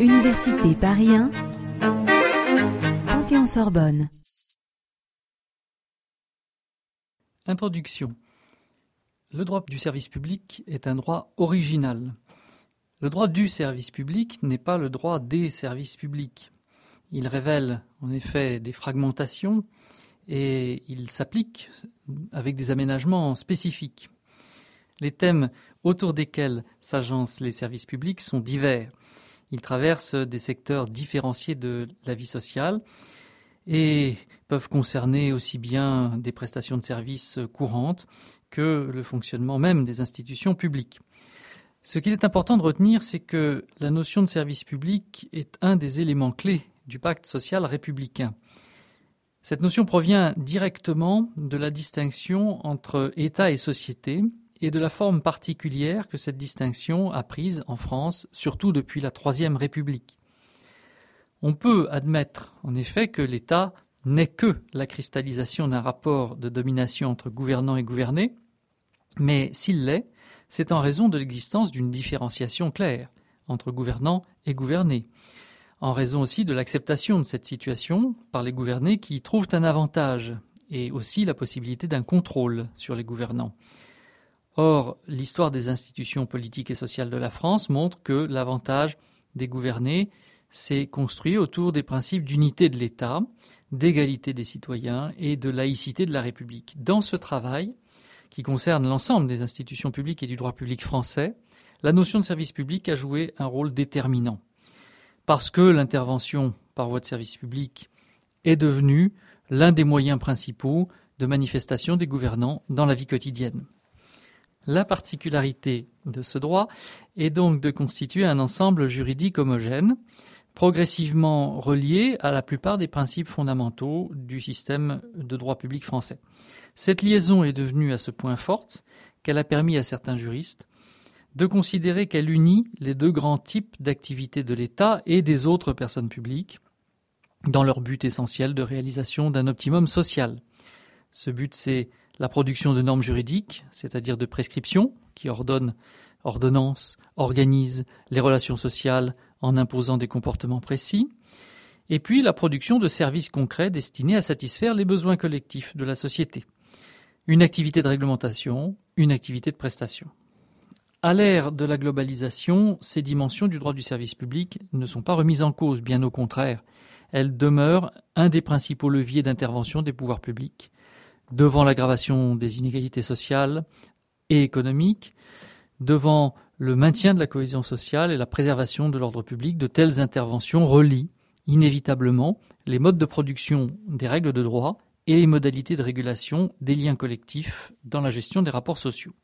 Université Paris 1, Panthéon-Sorbonne. Introduction. Le droit du service public est un droit original. Le droit du service public n'est pas le droit des services publics. Il révèle en effet des fragmentations et il s'applique avec des aménagements spécifiques. Les thèmes autour desquels s'agencent les services publics sont divers. Ils traversent des secteurs différenciés de la vie sociale et peuvent concerner aussi bien des prestations de services courantes que le fonctionnement même des institutions publiques. Ce qu'il est important de retenir, c'est que la notion de service public est un des éléments clés du pacte social républicain. Cette notion provient directement de la distinction entre État et société et de la forme particulière que cette distinction a prise en France, surtout depuis la Troisième République. On peut admettre en effet que l'État n'est que la cristallisation d'un rapport de domination entre gouvernants et gouvernés, mais s'il l'est, c'est en raison de l'existence d'une différenciation claire entre gouvernants et gouvernés, en raison aussi de l'acceptation de cette situation par les gouvernés qui y trouvent un avantage et aussi la possibilité d'un contrôle sur les gouvernants. Or, l'histoire des institutions politiques et sociales de la France montre que l'avantage des gouvernés s'est construit autour des principes d'unité de l'État, d'égalité des citoyens et de laïcité de la République. Dans ce travail, qui concerne l'ensemble des institutions publiques et du droit public français, la notion de service public a joué un rôle déterminant parce que l'intervention par voie de service public est devenue l'un des moyens principaux de manifestation des gouvernants dans la vie quotidienne. La particularité de ce droit est donc de constituer un ensemble juridique homogène, progressivement relié à la plupart des principes fondamentaux du système de droit public français. Cette liaison est devenue à ce point forte qu'elle a permis à certains juristes de considérer qu'elle unit les deux grands types d'activités de l'État et des autres personnes publiques dans leur but essentiel de réalisation d'un optimum social. Ce but, c'est la production de normes juridiques, c'est-à-dire de prescriptions qui ordonnent, ordonnances, organisent les relations sociales en imposant des comportements précis, et puis la production de services concrets destinés à satisfaire les besoins collectifs de la société. Une activité de réglementation, une activité de prestation. À l'ère de la globalisation, ces dimensions du droit du service public ne sont pas remises en cause, bien au contraire. Elles demeurent un des principaux leviers d'intervention des pouvoirs publics devant l'aggravation des inégalités sociales et économiques, devant le maintien de la cohésion sociale et la préservation de l'ordre public, de telles interventions relient inévitablement les modes de production des règles de droit et les modalités de régulation des liens collectifs dans la gestion des rapports sociaux.